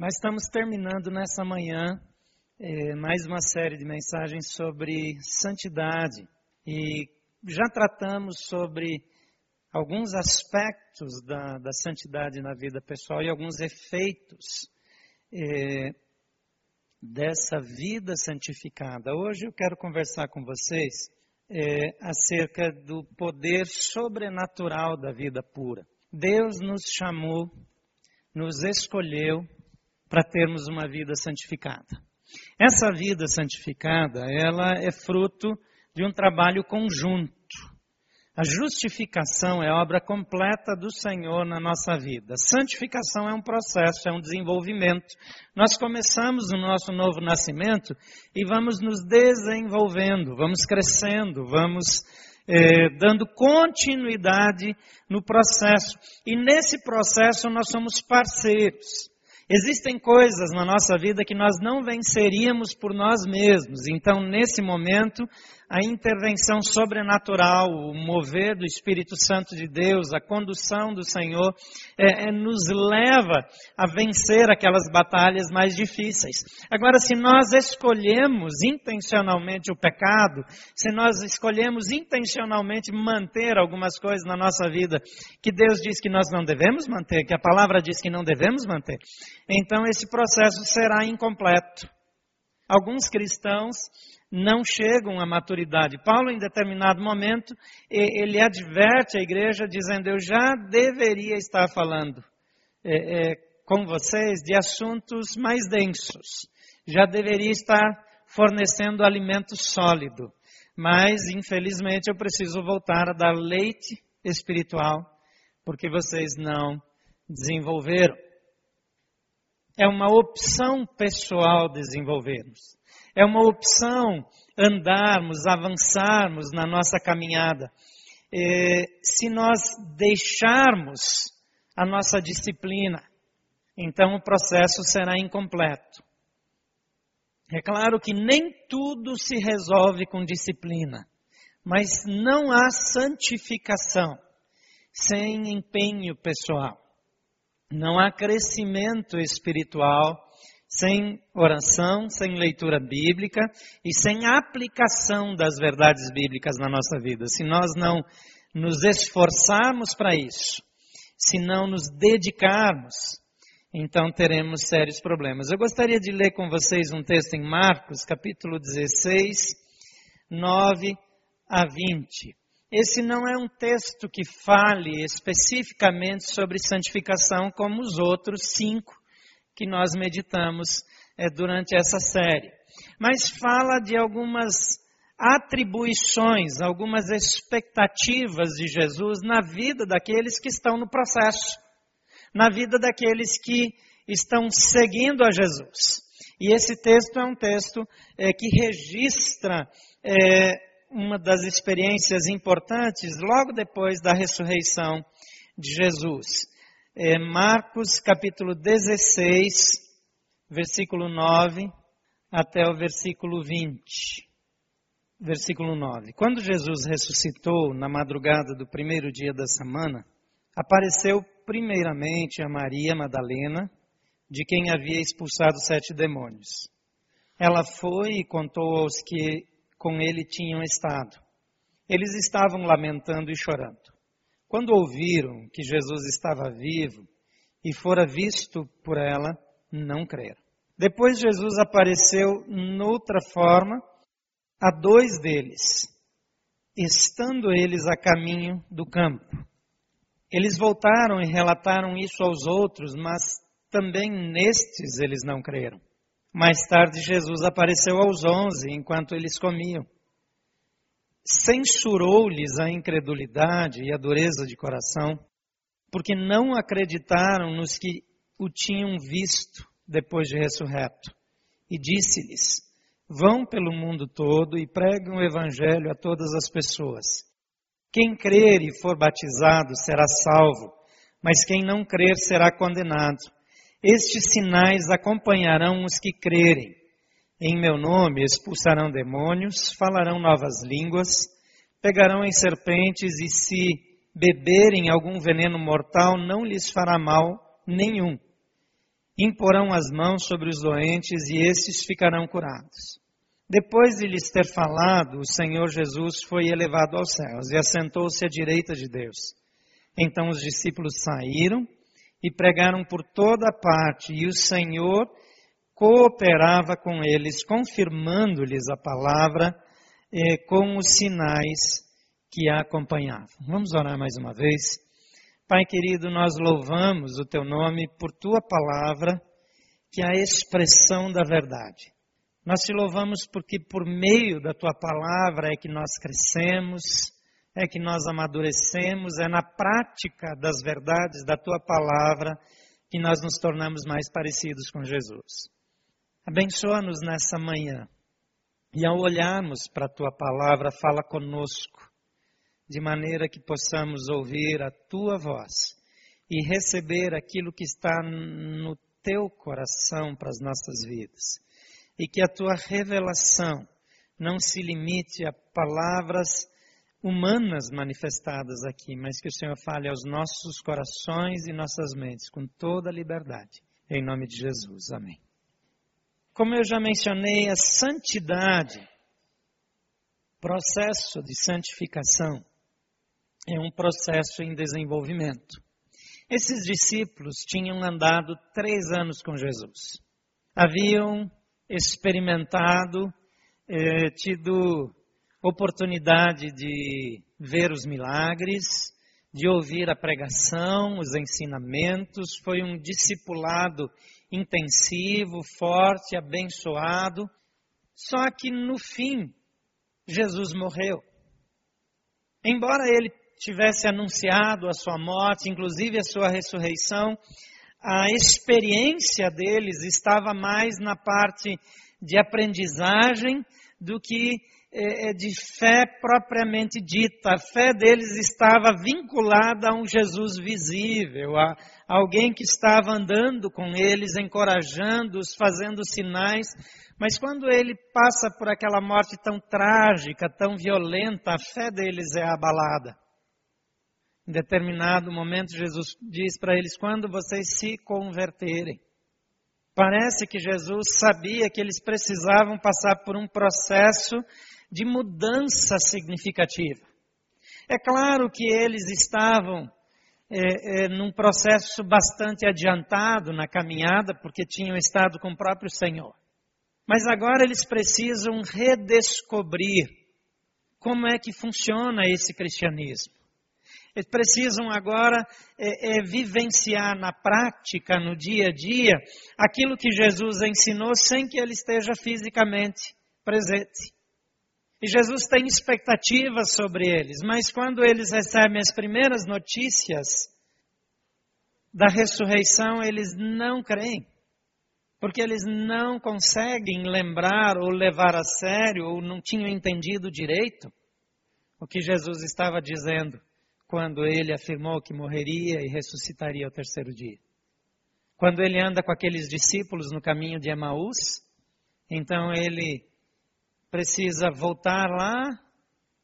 Nós estamos terminando nessa manhã eh, mais uma série de mensagens sobre santidade e já tratamos sobre alguns aspectos da, da santidade na vida pessoal e alguns efeitos eh, dessa vida santificada. Hoje eu quero conversar com vocês eh, acerca do poder sobrenatural da vida pura. Deus nos chamou, nos escolheu para termos uma vida santificada. Essa vida santificada, ela é fruto de um trabalho conjunto. A justificação é obra completa do Senhor na nossa vida. Santificação é um processo, é um desenvolvimento. Nós começamos o nosso novo nascimento e vamos nos desenvolvendo, vamos crescendo, vamos eh, dando continuidade no processo. E nesse processo nós somos parceiros. Existem coisas na nossa vida que nós não venceríamos por nós mesmos. Então, nesse momento, a intervenção sobrenatural, o mover do Espírito Santo de Deus, a condução do Senhor, é, é, nos leva a vencer aquelas batalhas mais difíceis. Agora, se nós escolhemos intencionalmente o pecado, se nós escolhemos intencionalmente manter algumas coisas na nossa vida que Deus diz que nós não devemos manter, que a palavra diz que não devemos manter, então esse processo será incompleto. Alguns cristãos não chegam à maturidade. Paulo, em determinado momento, ele adverte a igreja dizendo: Eu já deveria estar falando é, é, com vocês de assuntos mais densos, já deveria estar fornecendo alimento sólido, mas infelizmente eu preciso voltar a dar leite espiritual, porque vocês não desenvolveram. É uma opção pessoal desenvolvermos. É uma opção andarmos, avançarmos na nossa caminhada. É, se nós deixarmos a nossa disciplina, então o processo será incompleto. É claro que nem tudo se resolve com disciplina, mas não há santificação sem empenho pessoal. Não há crescimento espiritual sem oração, sem leitura bíblica e sem aplicação das verdades bíblicas na nossa vida. Se nós não nos esforçarmos para isso, se não nos dedicarmos, então teremos sérios problemas. Eu gostaria de ler com vocês um texto em Marcos, capítulo 16, 9 a 20. Esse não é um texto que fale especificamente sobre santificação como os outros cinco que nós meditamos é, durante essa série. Mas fala de algumas atribuições, algumas expectativas de Jesus na vida daqueles que estão no processo, na vida daqueles que estão seguindo a Jesus. E esse texto é um texto é, que registra é, uma das experiências importantes logo depois da ressurreição de Jesus é Marcos capítulo 16, versículo 9 até o versículo 20. Versículo 9. Quando Jesus ressuscitou na madrugada do primeiro dia da semana, apareceu primeiramente a Maria Madalena, de quem havia expulsado sete demônios. Ela foi e contou aos que com ele tinham estado. Eles estavam lamentando e chorando. Quando ouviram que Jesus estava vivo e fora visto por ela, não creram. Depois Jesus apareceu noutra forma a dois deles, estando eles a caminho do campo. Eles voltaram e relataram isso aos outros, mas também nestes eles não creram. Mais tarde Jesus apareceu aos onze enquanto eles comiam censurou-lhes a incredulidade e a dureza de coração, porque não acreditaram nos que o tinham visto depois de ressurreto. E disse-lhes: Vão pelo mundo todo e preguem o evangelho a todas as pessoas. Quem crer e for batizado será salvo, mas quem não crer será condenado. Estes sinais acompanharão os que crerem. Em meu nome expulsarão demônios, falarão novas línguas, pegarão em serpentes e se beberem algum veneno mortal, não lhes fará mal nenhum. imporão as mãos sobre os doentes e estes ficarão curados. Depois de lhes ter falado, o Senhor Jesus foi elevado aos céus e assentou-se à direita de Deus. Então os discípulos saíram e pregaram por toda parte, e o Senhor cooperava com eles, confirmando-lhes a palavra eh, com os sinais que a acompanhavam. Vamos orar mais uma vez. Pai querido, nós louvamos o teu nome por tua palavra, que é a expressão da verdade. Nós te louvamos porque por meio da tua palavra é que nós crescemos, é que nós amadurecemos, é na prática das verdades da tua palavra que nós nos tornamos mais parecidos com Jesus. Abençoa-nos nessa manhã e ao olharmos para a tua palavra, fala conosco, de maneira que possamos ouvir a tua voz e receber aquilo que está no teu coração para as nossas vidas e que a tua revelação não se limite a palavras humanas manifestadas aqui, mas que o Senhor fale aos nossos corações e nossas mentes com toda a liberdade. Em nome de Jesus. Amém. Como eu já mencionei, a santidade, processo de santificação, é um processo em desenvolvimento. Esses discípulos tinham andado três anos com Jesus. Haviam experimentado, eh, tido oportunidade de ver os milagres, de ouvir a pregação, os ensinamentos, foi um discipulado intensivo, forte, abençoado. Só que no fim, Jesus morreu. Embora ele tivesse anunciado a sua morte, inclusive a sua ressurreição, a experiência deles estava mais na parte de aprendizagem do que é, de fé propriamente dita. A fé deles estava vinculada a um Jesus visível, a alguém que estava andando com eles, encorajando-os, fazendo sinais. Mas quando ele passa por aquela morte tão trágica, tão violenta, a fé deles é abalada. Em determinado momento, Jesus diz para eles: quando vocês se converterem. Parece que Jesus sabia que eles precisavam passar por um processo de mudança significativa. É claro que eles estavam é, é, num processo bastante adiantado na caminhada, porque tinham estado com o próprio Senhor. Mas agora eles precisam redescobrir como é que funciona esse cristianismo. Eles precisam agora é, é, vivenciar na prática, no dia a dia, aquilo que Jesus ensinou sem que ele esteja fisicamente presente. E Jesus tem expectativas sobre eles, mas quando eles recebem as primeiras notícias da ressurreição, eles não creem. Porque eles não conseguem lembrar ou levar a sério ou não tinham entendido direito o que Jesus estava dizendo quando ele afirmou que morreria e ressuscitaria ao terceiro dia. Quando ele anda com aqueles discípulos no caminho de Emaús, então ele precisa voltar lá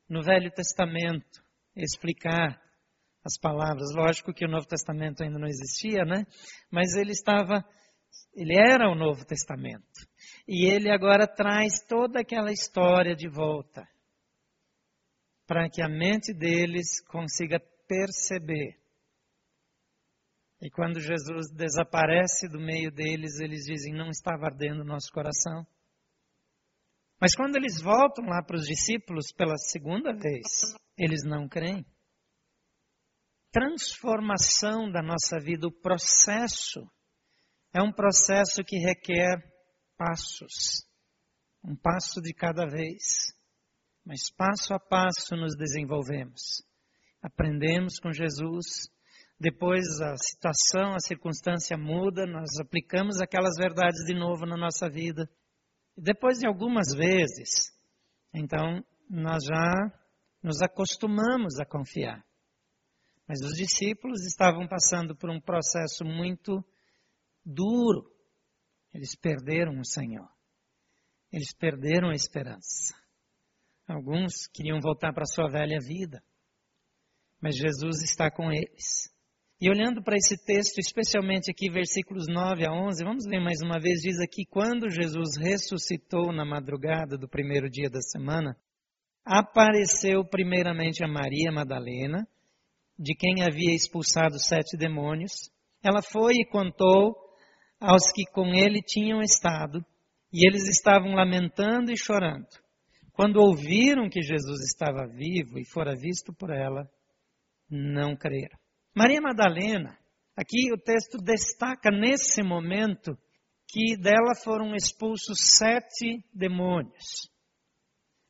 no Velho Testamento, explicar as palavras. Lógico que o Novo Testamento ainda não existia, né? Mas ele estava, ele era o Novo Testamento. E ele agora traz toda aquela história de volta para que a mente deles consiga perceber. E quando Jesus desaparece do meio deles, eles dizem: Não estava ardendo o nosso coração? Mas quando eles voltam lá para os discípulos pela segunda vez, eles não creem. Transformação da nossa vida, o processo, é um processo que requer passos, um passo de cada vez. Mas passo a passo nos desenvolvemos. Aprendemos com Jesus, depois a situação, a circunstância muda, nós aplicamos aquelas verdades de novo na nossa vida. Depois de algumas vezes, então nós já nos acostumamos a confiar. Mas os discípulos estavam passando por um processo muito duro. Eles perderam o Senhor. Eles perderam a esperança. Alguns queriam voltar para a sua velha vida, mas Jesus está com eles. E olhando para esse texto, especialmente aqui, versículos 9 a 11, vamos ler mais uma vez, diz aqui: Quando Jesus ressuscitou na madrugada do primeiro dia da semana, apareceu primeiramente a Maria Madalena, de quem havia expulsado sete demônios. Ela foi e contou aos que com ele tinham estado, e eles estavam lamentando e chorando. Quando ouviram que Jesus estava vivo e fora visto por ela, não creram. Maria Madalena, aqui o texto destaca nesse momento que dela foram expulsos sete demônios.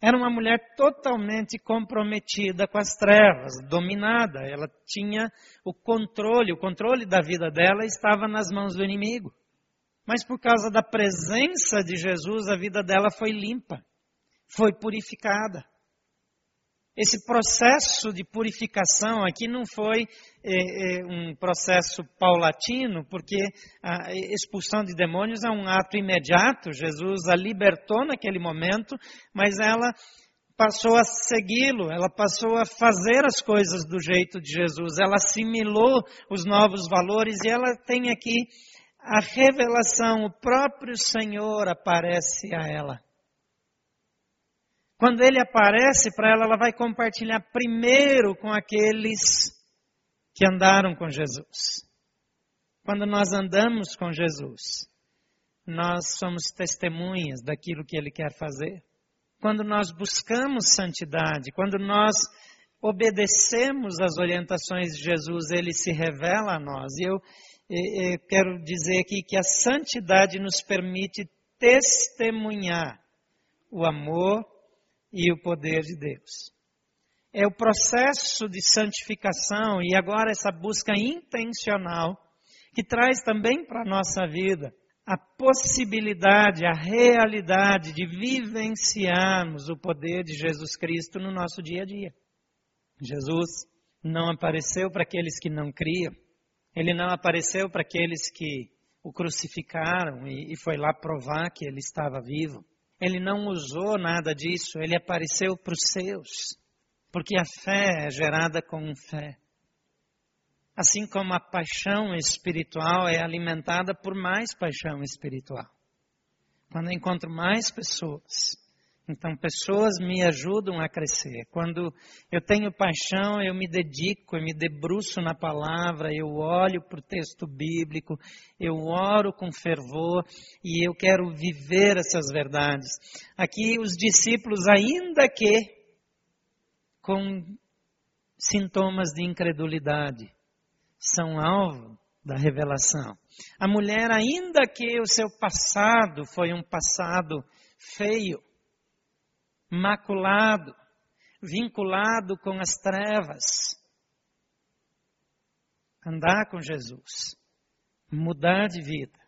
Era uma mulher totalmente comprometida com as trevas, dominada. Ela tinha o controle, o controle da vida dela estava nas mãos do inimigo. Mas por causa da presença de Jesus, a vida dela foi limpa, foi purificada. Esse processo de purificação aqui não foi é, um processo paulatino, porque a expulsão de demônios é um ato imediato. Jesus a libertou naquele momento, mas ela passou a segui-lo, ela passou a fazer as coisas do jeito de Jesus, ela assimilou os novos valores e ela tem aqui a revelação, o próprio Senhor aparece a ela. Quando ele aparece para ela, ela vai compartilhar primeiro com aqueles que andaram com Jesus. Quando nós andamos com Jesus, nós somos testemunhas daquilo que ele quer fazer. Quando nós buscamos santidade, quando nós obedecemos às orientações de Jesus, ele se revela a nós. E eu, eu quero dizer aqui que a santidade nos permite testemunhar o amor e o poder de Deus. É o processo de santificação e agora essa busca intencional que traz também para a nossa vida a possibilidade, a realidade de vivenciarmos o poder de Jesus Cristo no nosso dia a dia. Jesus não apareceu para aqueles que não criam, ele não apareceu para aqueles que o crucificaram e, e foi lá provar que ele estava vivo. Ele não usou nada disso, ele apareceu para os seus, porque a fé é gerada com fé. Assim como a paixão espiritual é alimentada por mais paixão espiritual. Quando eu encontro mais pessoas então, pessoas me ajudam a crescer. Quando eu tenho paixão, eu me dedico, eu me debruço na palavra, eu olho para o texto bíblico, eu oro com fervor e eu quero viver essas verdades. Aqui, os discípulos, ainda que com sintomas de incredulidade, são alvo da revelação. A mulher, ainda que o seu passado foi um passado feio, maculado, vinculado com as trevas. Andar com Jesus, mudar de vida,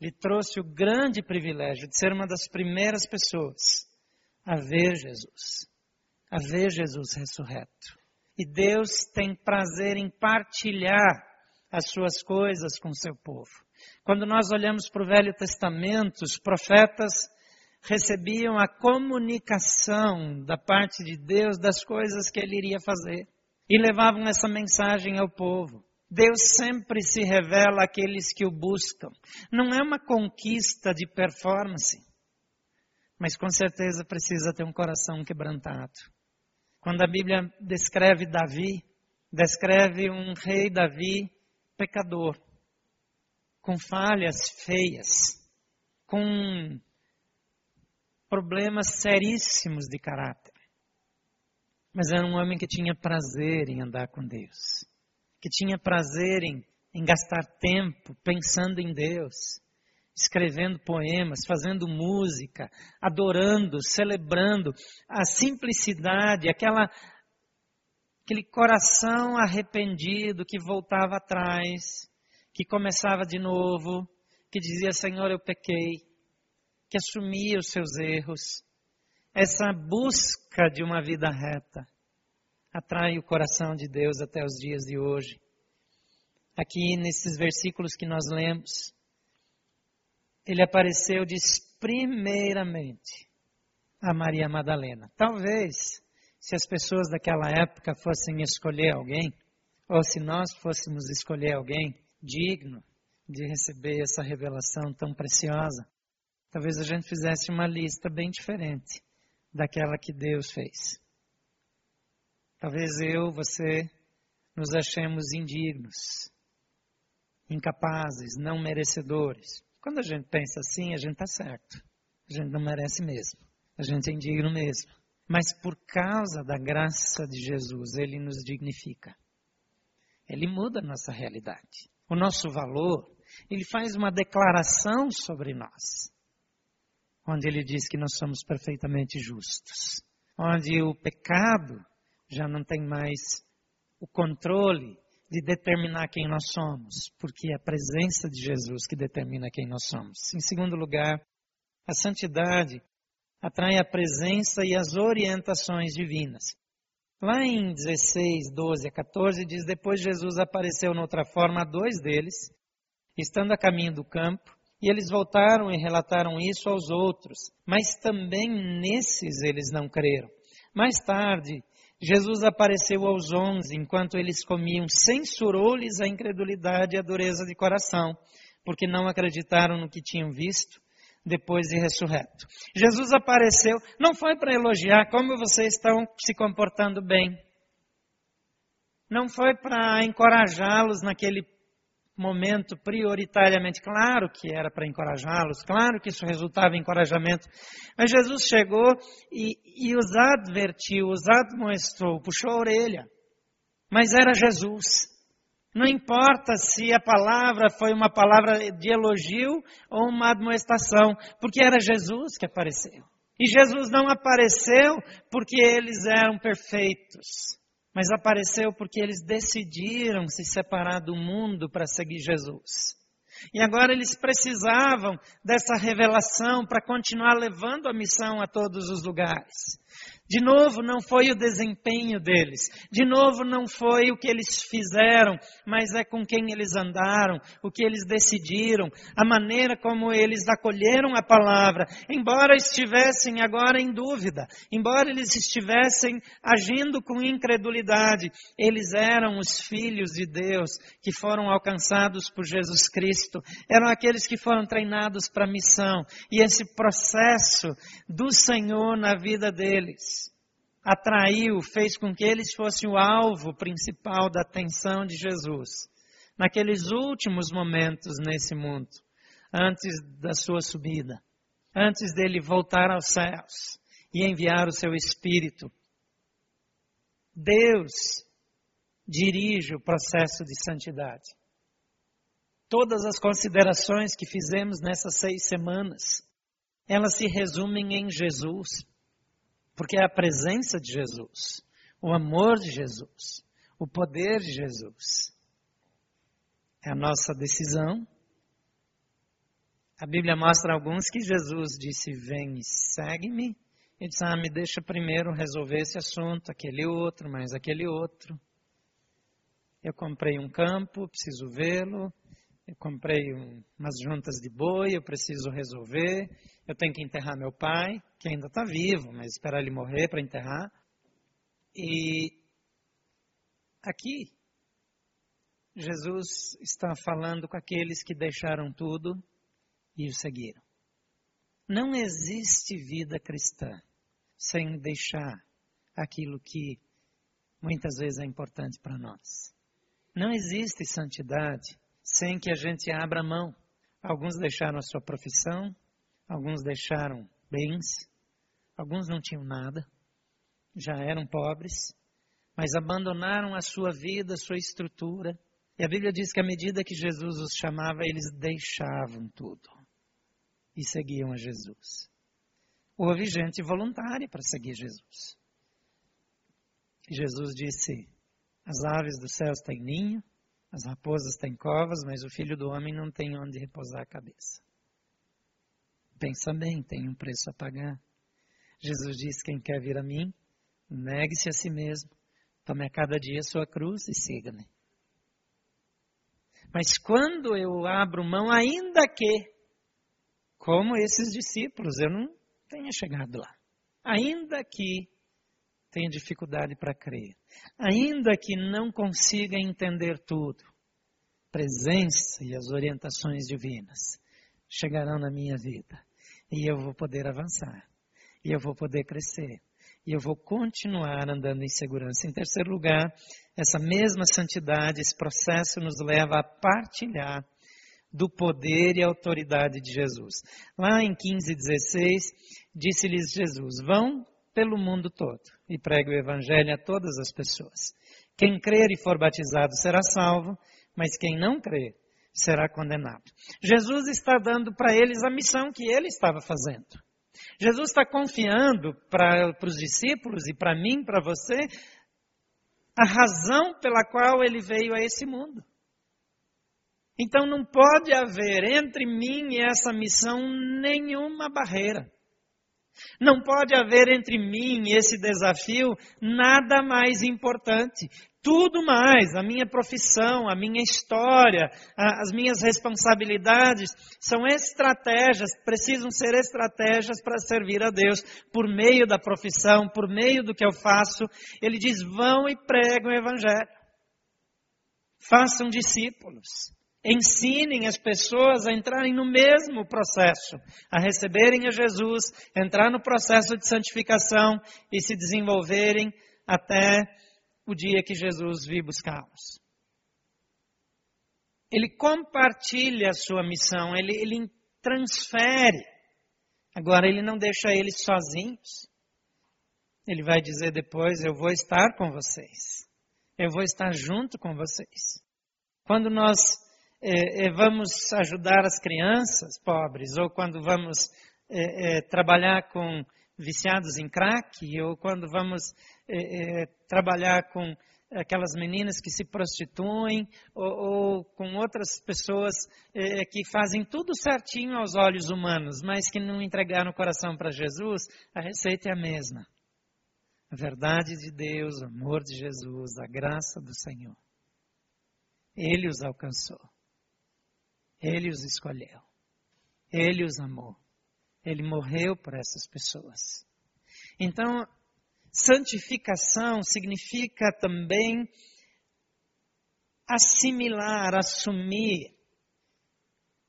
lhe trouxe o grande privilégio de ser uma das primeiras pessoas a ver Jesus, a ver Jesus ressurreto. E Deus tem prazer em partilhar as suas coisas com o seu povo. Quando nós olhamos para o Velho Testamento, os profetas recebiam a comunicação da parte de Deus das coisas que ele iria fazer e levavam essa mensagem ao povo. Deus sempre se revela àqueles que o buscam. Não é uma conquista de performance, mas com certeza precisa ter um coração quebrantado. Quando a Bíblia descreve Davi, descreve um rei Davi pecador, com falhas feias, com problemas seríssimos de caráter. Mas era um homem que tinha prazer em andar com Deus, que tinha prazer em, em gastar tempo pensando em Deus, escrevendo poemas, fazendo música, adorando, celebrando a simplicidade, aquela aquele coração arrependido que voltava atrás, que começava de novo, que dizia: Senhor, eu pequei, que assumia os seus erros, essa busca de uma vida reta, atrai o coração de Deus até os dias de hoje. Aqui nesses versículos que nós lemos, ele apareceu, diz, primeiramente a Maria Madalena. Talvez, se as pessoas daquela época fossem escolher alguém, ou se nós fôssemos escolher alguém digno de receber essa revelação tão preciosa, talvez a gente fizesse uma lista bem diferente daquela que Deus fez. Talvez eu, você, nos achemos indignos, incapazes, não merecedores. Quando a gente pensa assim, a gente está certo. A gente não merece mesmo. A gente é indigno mesmo. Mas por causa da graça de Jesus, Ele nos dignifica. Ele muda a nossa realidade. O nosso valor, Ele faz uma declaração sobre nós. Onde Ele diz que nós somos perfeitamente justos. Onde o pecado já não tem mais o controle de determinar quem nós somos, porque é a presença de Jesus que determina quem nós somos. Em segundo lugar, a santidade atrai a presença e as orientações divinas. Lá em 16, 12 a 14, diz: Depois Jesus apareceu noutra forma a dois deles, estando a caminho do campo, e eles voltaram e relataram isso aos outros, mas também nesses eles não creram. Mais tarde, Jesus apareceu aos onze, enquanto eles comiam, censurou-lhes a incredulidade e a dureza de coração, porque não acreditaram no que tinham visto depois de ressurreto. Jesus apareceu, não foi para elogiar como vocês estão se comportando bem. Não foi para encorajá-los naquele momento prioritariamente. Claro que era para encorajá-los, claro que isso resultava em encorajamento. Mas Jesus chegou e, e os advertiu, os admoestou, puxou a orelha. Mas era Jesus. Não importa se a palavra foi uma palavra de elogio ou uma admoestação, porque era Jesus que apareceu. E Jesus não apareceu porque eles eram perfeitos mas apareceu porque eles decidiram se separar do mundo para seguir Jesus. E agora eles precisavam dessa revelação para continuar levando a missão a todos os lugares. De novo, não foi o desempenho deles. De novo, não foi o que eles fizeram, mas é com quem eles andaram, o que eles decidiram, a maneira como eles acolheram a palavra, embora estivessem agora em dúvida, embora eles estivessem agindo com incredulidade, eles eram os filhos de Deus que foram alcançados por Jesus Cristo, eram aqueles que foram treinados para a missão, e esse processo do Senhor na vida deles atraiu, fez com que eles fossem o alvo principal da atenção de Jesus naqueles últimos momentos nesse mundo, antes da sua subida, antes dele voltar aos céus e enviar o seu Espírito. Deus dirige o processo de santidade. Todas as considerações que fizemos nessas seis semanas, elas se resumem em Jesus. Porque é a presença de Jesus, o amor de Jesus, o poder de Jesus. É a nossa decisão. A Bíblia mostra alguns que Jesus disse: Vem e segue-me. E disse: Ah, me deixa primeiro resolver esse assunto, aquele outro, mais aquele outro. Eu comprei um campo, preciso vê-lo. Eu comprei um, umas juntas de boi, eu preciso resolver. Eu tenho que enterrar meu pai, que ainda está vivo, mas esperar ele morrer para enterrar. E aqui, Jesus está falando com aqueles que deixaram tudo e o seguiram. Não existe vida cristã sem deixar aquilo que muitas vezes é importante para nós. Não existe santidade sem que a gente abra mão. Alguns deixaram a sua profissão, alguns deixaram bens, alguns não tinham nada, já eram pobres, mas abandonaram a sua vida, a sua estrutura. E a Bíblia diz que à medida que Jesus os chamava, eles deixavam tudo e seguiam a Jesus. Houve gente voluntária para seguir Jesus. Jesus disse: As aves do céu têm ninho, as raposas têm covas, mas o filho do homem não tem onde repousar a cabeça. Pensa bem, tem um preço a pagar. Jesus disse: Quem quer vir a mim, negue-se a si mesmo, tome a cada dia sua cruz e siga-me. Mas quando eu abro mão, ainda que, como esses discípulos, eu não tenha chegado lá, ainda que tenho dificuldade para crer. Ainda que não consiga entender tudo, presença e as orientações divinas chegarão na minha vida e eu vou poder avançar, e eu vou poder crescer, e eu vou continuar andando em segurança. Em terceiro lugar, essa mesma santidade, esse processo nos leva a partilhar do poder e autoridade de Jesus. Lá em 15:16, disse-lhes Jesus: Vão pelo mundo todo e pregue o evangelho a todas as pessoas. Quem crer e for batizado será salvo, mas quem não crer será condenado. Jesus está dando para eles a missão que ele estava fazendo. Jesus está confiando para os discípulos e para mim, para você, a razão pela qual ele veio a esse mundo. Então não pode haver entre mim e essa missão nenhuma barreira. Não pode haver entre mim e esse desafio nada mais importante. Tudo mais, a minha profissão, a minha história, as minhas responsabilidades, são estratégias, precisam ser estratégias para servir a Deus por meio da profissão, por meio do que eu faço. Ele diz: vão e pregam o Evangelho. Façam discípulos. Ensinem as pessoas a entrarem no mesmo processo, a receberem a Jesus, entrar no processo de santificação e se desenvolverem até o dia que Jesus vir buscá-los. Ele compartilha a sua missão, ele, ele transfere. Agora, ele não deixa eles sozinhos. Ele vai dizer depois: Eu vou estar com vocês. Eu vou estar junto com vocês. Quando nós é, é, vamos ajudar as crianças pobres, ou quando vamos é, trabalhar com viciados em crack, ou quando vamos é, é, trabalhar com aquelas meninas que se prostituem, ou, ou com outras pessoas é, que fazem tudo certinho aos olhos humanos, mas que não entregaram o coração para Jesus, a receita é a mesma. A verdade de Deus, o amor de Jesus, a graça do Senhor. Ele os alcançou. Ele os escolheu. Ele os amou. Ele morreu por essas pessoas. Então, santificação significa também assimilar, assumir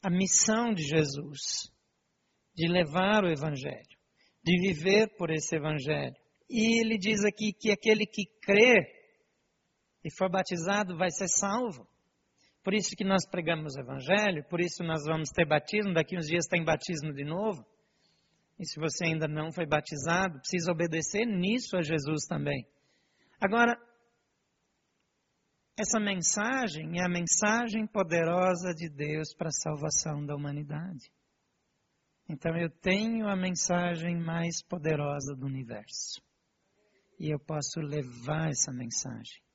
a missão de Jesus, de levar o Evangelho, de viver por esse Evangelho. E ele diz aqui que aquele que crê e for batizado vai ser salvo. Por isso que nós pregamos o Evangelho, por isso nós vamos ter batismo, daqui uns dias tem batismo de novo. E se você ainda não foi batizado, precisa obedecer nisso a Jesus também. Agora, essa mensagem é a mensagem poderosa de Deus para a salvação da humanidade. Então eu tenho a mensagem mais poderosa do universo. E eu posso levar essa mensagem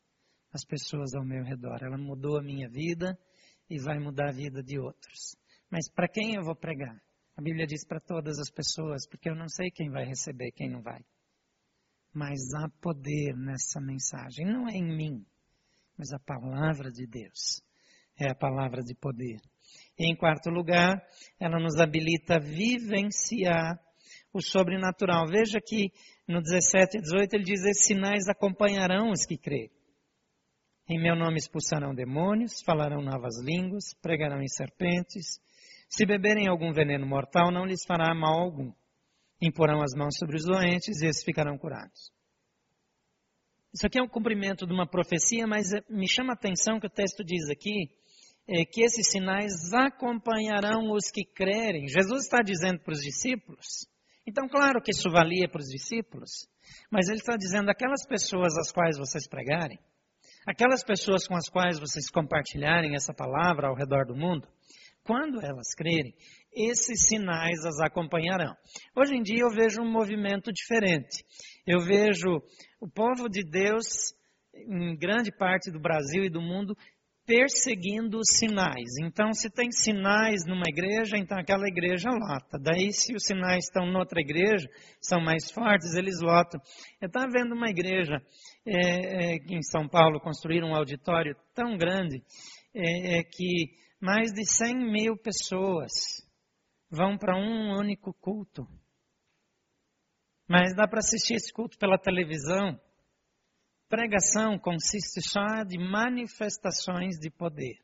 às pessoas ao meu redor. Ela mudou a minha vida e vai mudar a vida de outros. Mas para quem eu vou pregar? A Bíblia diz para todas as pessoas, porque eu não sei quem vai receber, quem não vai. Mas há poder nessa mensagem. Não é em mim, mas a palavra de Deus é a palavra de poder. E em quarto lugar, ela nos habilita a vivenciar o sobrenatural. Veja que no 17 e 18 ele diz: Esses sinais acompanharão os que crerem. Em meu nome expulsarão demônios, falarão novas línguas, pregarão em serpentes. Se beberem algum veneno mortal, não lhes fará mal algum. Imporão as mãos sobre os doentes e esses ficarão curados. Isso aqui é um cumprimento de uma profecia, mas eh, me chama a atenção que o texto diz aqui é, que esses sinais acompanharão os que crerem. Jesus está dizendo para os discípulos. Então, claro que isso valia para os discípulos, mas ele está dizendo aquelas pessoas às quais vocês pregarem, aquelas pessoas com as quais vocês compartilharem essa palavra ao redor do mundo, quando elas crerem, esses sinais as acompanharão. Hoje em dia eu vejo um movimento diferente. Eu vejo o povo de Deus, em grande parte do Brasil e do mundo, perseguindo os sinais. Então, se tem sinais numa igreja, então aquela igreja lota. Daí, se os sinais estão noutra igreja, são mais fortes, eles lotam. Eu estava vendo uma igreja é, é, em São Paulo construir um auditório tão grande é, é que mais de 100 mil pessoas vão para um único culto. Mas dá para assistir esse culto pela televisão. Pregação consiste só de manifestações de poder.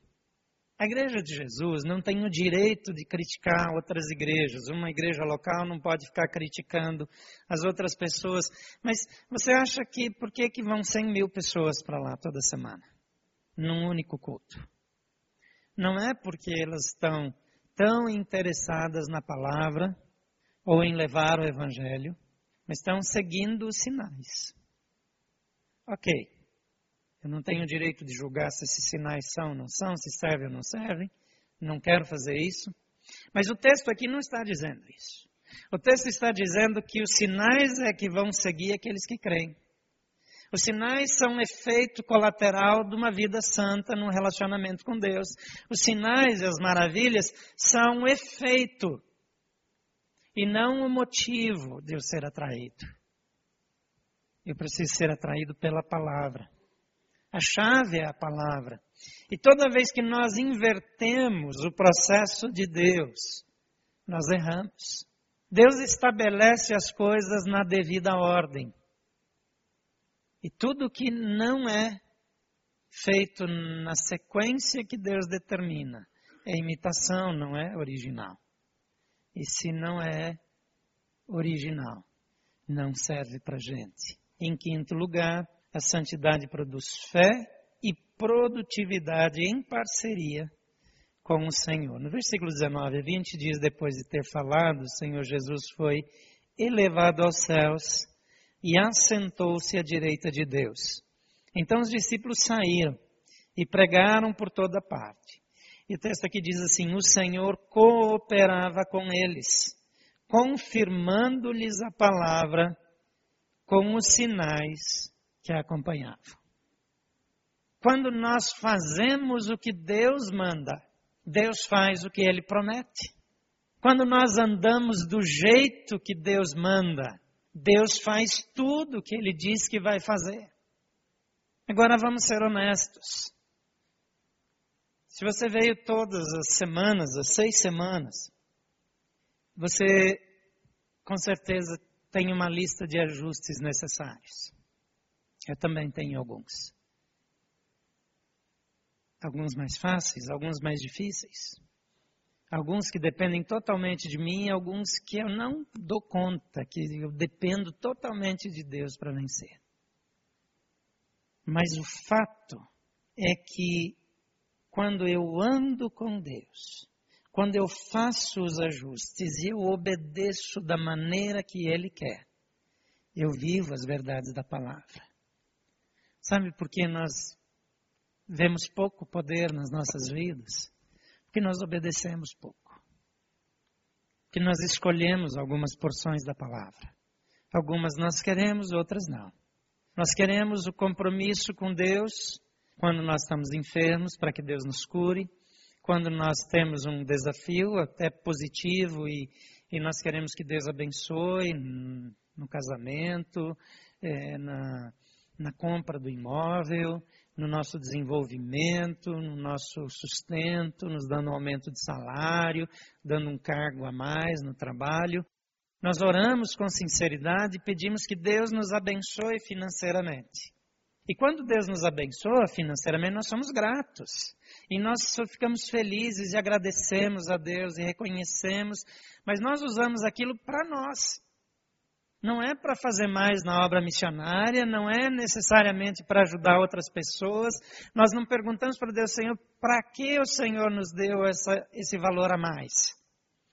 A igreja de Jesus não tem o direito de criticar outras igrejas. Uma igreja local não pode ficar criticando as outras pessoas. Mas você acha que por que, que vão 100 mil pessoas para lá toda semana? Num único culto. Não é porque elas estão tão interessadas na palavra ou em levar o evangelho, mas estão seguindo os sinais. Ok. Eu não tenho o direito de julgar se esses sinais são ou não são, se servem ou não servem. Não quero fazer isso. Mas o texto aqui não está dizendo isso. O texto está dizendo que os sinais é que vão seguir aqueles que creem. Os sinais são efeito colateral de uma vida santa num relacionamento com Deus. Os sinais e as maravilhas são efeito e não o motivo de eu ser atraído. Eu preciso ser atraído pela palavra. A chave é a palavra. E toda vez que nós invertemos o processo de Deus, nós erramos. Deus estabelece as coisas na devida ordem. E tudo que não é feito na sequência que Deus determina é imitação, não é original. E se não é original, não serve para gente. Em quinto lugar, a santidade produz fé e produtividade em parceria com o Senhor. No versículo 19 a 20 diz, depois de ter falado, o Senhor Jesus foi elevado aos céus e assentou-se à direita de Deus. Então os discípulos saíram e pregaram por toda parte. E o texto aqui diz assim: O Senhor cooperava com eles, confirmando-lhes a palavra com os sinais que a acompanhavam. Quando nós fazemos o que Deus manda, Deus faz o que Ele promete. Quando nós andamos do jeito que Deus manda, Deus faz tudo o que Ele diz que vai fazer. Agora vamos ser honestos. Se você veio todas as semanas, as seis semanas, você com certeza tem uma lista de ajustes necessários. Eu também tenho alguns. Alguns mais fáceis, alguns mais difíceis. Alguns que dependem totalmente de mim, alguns que eu não dou conta, que eu dependo totalmente de Deus para vencer. Mas o fato é que quando eu ando com Deus, quando eu faço os ajustes e eu obedeço da maneira que Ele quer, eu vivo as verdades da palavra. Sabe por que nós vemos pouco poder nas nossas vidas? Porque nós obedecemos pouco. Que nós escolhemos algumas porções da palavra. Algumas nós queremos, outras não. Nós queremos o compromisso com Deus quando nós estamos enfermos, para que Deus nos cure. Quando nós temos um desafio, até positivo, e, e nós queremos que Deus abençoe no casamento, é, na, na compra do imóvel, no nosso desenvolvimento, no nosso sustento, nos dando um aumento de salário, dando um cargo a mais no trabalho. Nós oramos com sinceridade e pedimos que Deus nos abençoe financeiramente. E quando Deus nos abençoa financeiramente, nós somos gratos. E nós ficamos felizes e agradecemos a Deus e reconhecemos, mas nós usamos aquilo para nós. Não é para fazer mais na obra missionária, não é necessariamente para ajudar outras pessoas. Nós não perguntamos para Deus, Senhor, para que o Senhor nos deu essa, esse valor a mais?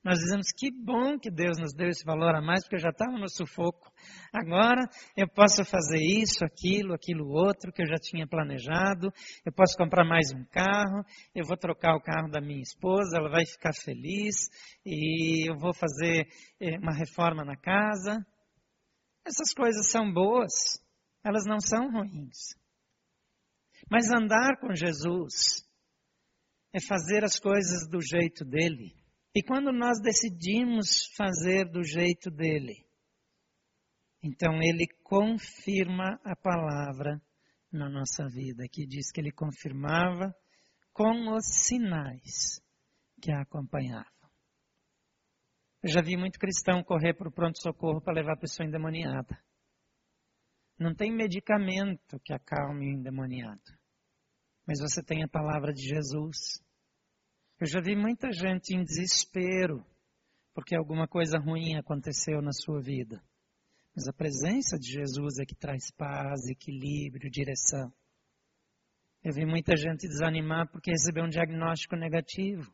Nós dizemos que bom que Deus nos deu esse valor a mais, porque eu já estava no sufoco. Agora eu posso fazer isso, aquilo, aquilo outro que eu já tinha planejado. Eu posso comprar mais um carro. Eu vou trocar o carro da minha esposa, ela vai ficar feliz. E eu vou fazer eh, uma reforma na casa. Essas coisas são boas, elas não são ruins. Mas andar com Jesus é fazer as coisas do jeito dele. E quando nós decidimos fazer do jeito dele, então ele confirma a palavra na nossa vida, que diz que ele confirmava com os sinais que a acompanhavam. Eu já vi muito cristão correr para o pronto-socorro para levar a pessoa endemoniada. Não tem medicamento que acalme o endemoniado. Mas você tem a palavra de Jesus. Eu já vi muita gente em desespero porque alguma coisa ruim aconteceu na sua vida. Mas a presença de Jesus é que traz paz, equilíbrio, direção. Eu vi muita gente desanimar porque recebeu um diagnóstico negativo.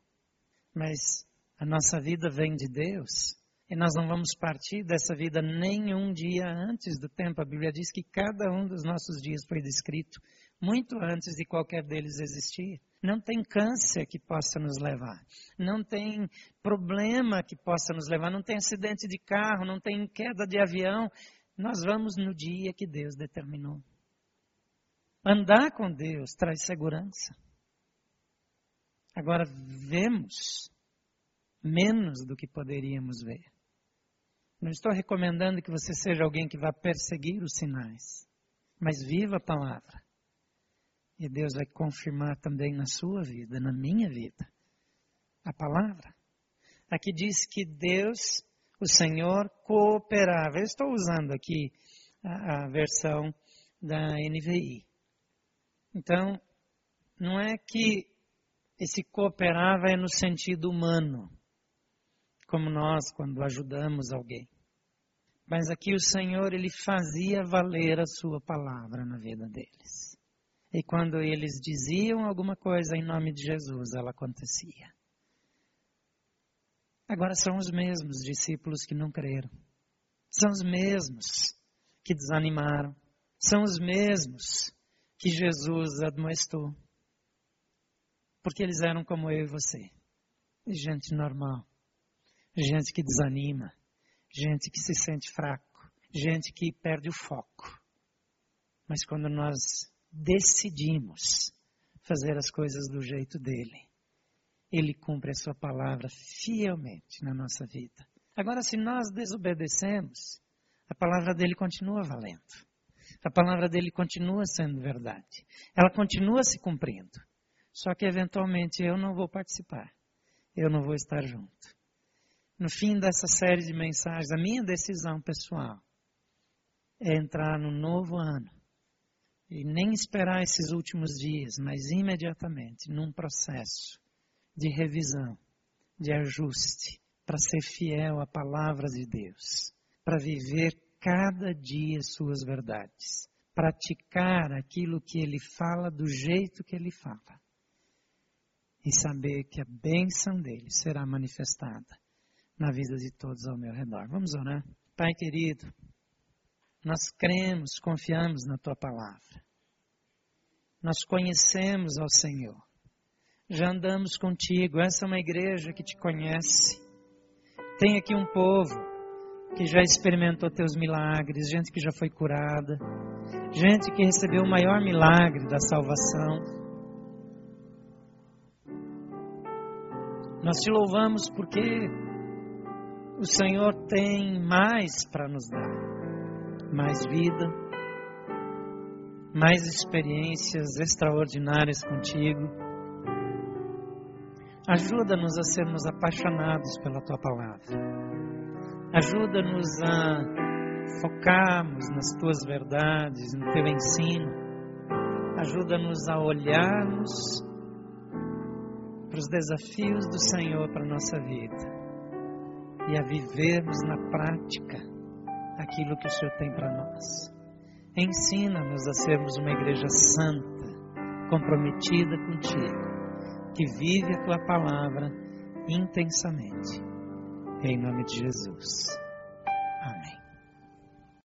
Mas a nossa vida vem de Deus. E nós não vamos partir dessa vida nem um dia antes do tempo. A Bíblia diz que cada um dos nossos dias foi descrito muito antes de qualquer deles existir. Não tem câncer que possa nos levar. Não tem problema que possa nos levar. Não tem acidente de carro, não tem queda de avião. Nós vamos no dia que Deus determinou. Andar com Deus traz segurança. Agora, vemos menos do que poderíamos ver. Não estou recomendando que você seja alguém que vá perseguir os sinais, mas viva a palavra. E Deus vai confirmar também na sua vida, na minha vida, a palavra. Aqui diz que Deus, o Senhor, cooperava. Eu estou usando aqui a, a versão da NVI. Então, não é que esse cooperava é no sentido humano, como nós quando ajudamos alguém. Mas aqui o Senhor, ele fazia valer a sua palavra na vida deles. E quando eles diziam alguma coisa em nome de Jesus, ela acontecia. Agora são os mesmos discípulos que não creram. São os mesmos que desanimaram. São os mesmos que Jesus admoestou. Porque eles eram como eu e você. Gente normal. Gente que desanima. Gente que se sente fraco. Gente que perde o foco. Mas quando nós decidimos fazer as coisas do jeito dele, ele cumpre a sua palavra fielmente na nossa vida. Agora, se nós desobedecemos, a palavra dele continua valendo. A palavra dele continua sendo verdade. Ela continua se cumprindo. Só que eventualmente eu não vou participar. Eu não vou estar junto. No fim dessa série de mensagens, a minha decisão pessoal é entrar no novo ano e nem esperar esses últimos dias, mas imediatamente num processo de revisão, de ajuste, para ser fiel à palavra de Deus, para viver cada dia suas verdades, praticar aquilo que ele fala do jeito que ele fala e saber que a bênção dele será manifestada na vida de todos ao meu redor. Vamos orar. Pai querido, nós cremos, confiamos na tua palavra. Nós conhecemos ao Senhor. Já andamos contigo. Essa é uma igreja que te conhece. Tem aqui um povo que já experimentou teus milagres, gente que já foi curada, gente que recebeu o maior milagre da salvação. Nós te louvamos porque o Senhor tem mais para nos dar, mais vida, mais experiências extraordinárias contigo. Ajuda-nos a sermos apaixonados pela tua palavra Ajuda-nos a focarmos nas tuas verdades, no teu ensino. Ajuda-nos a olharmos para os desafios do Senhor para a nossa vida e a vivermos na prática aquilo que o Senhor tem para nós. Ensina-nos a sermos uma igreja santa, comprometida contigo, que vive a tua palavra intensamente. Em nome de Jesus.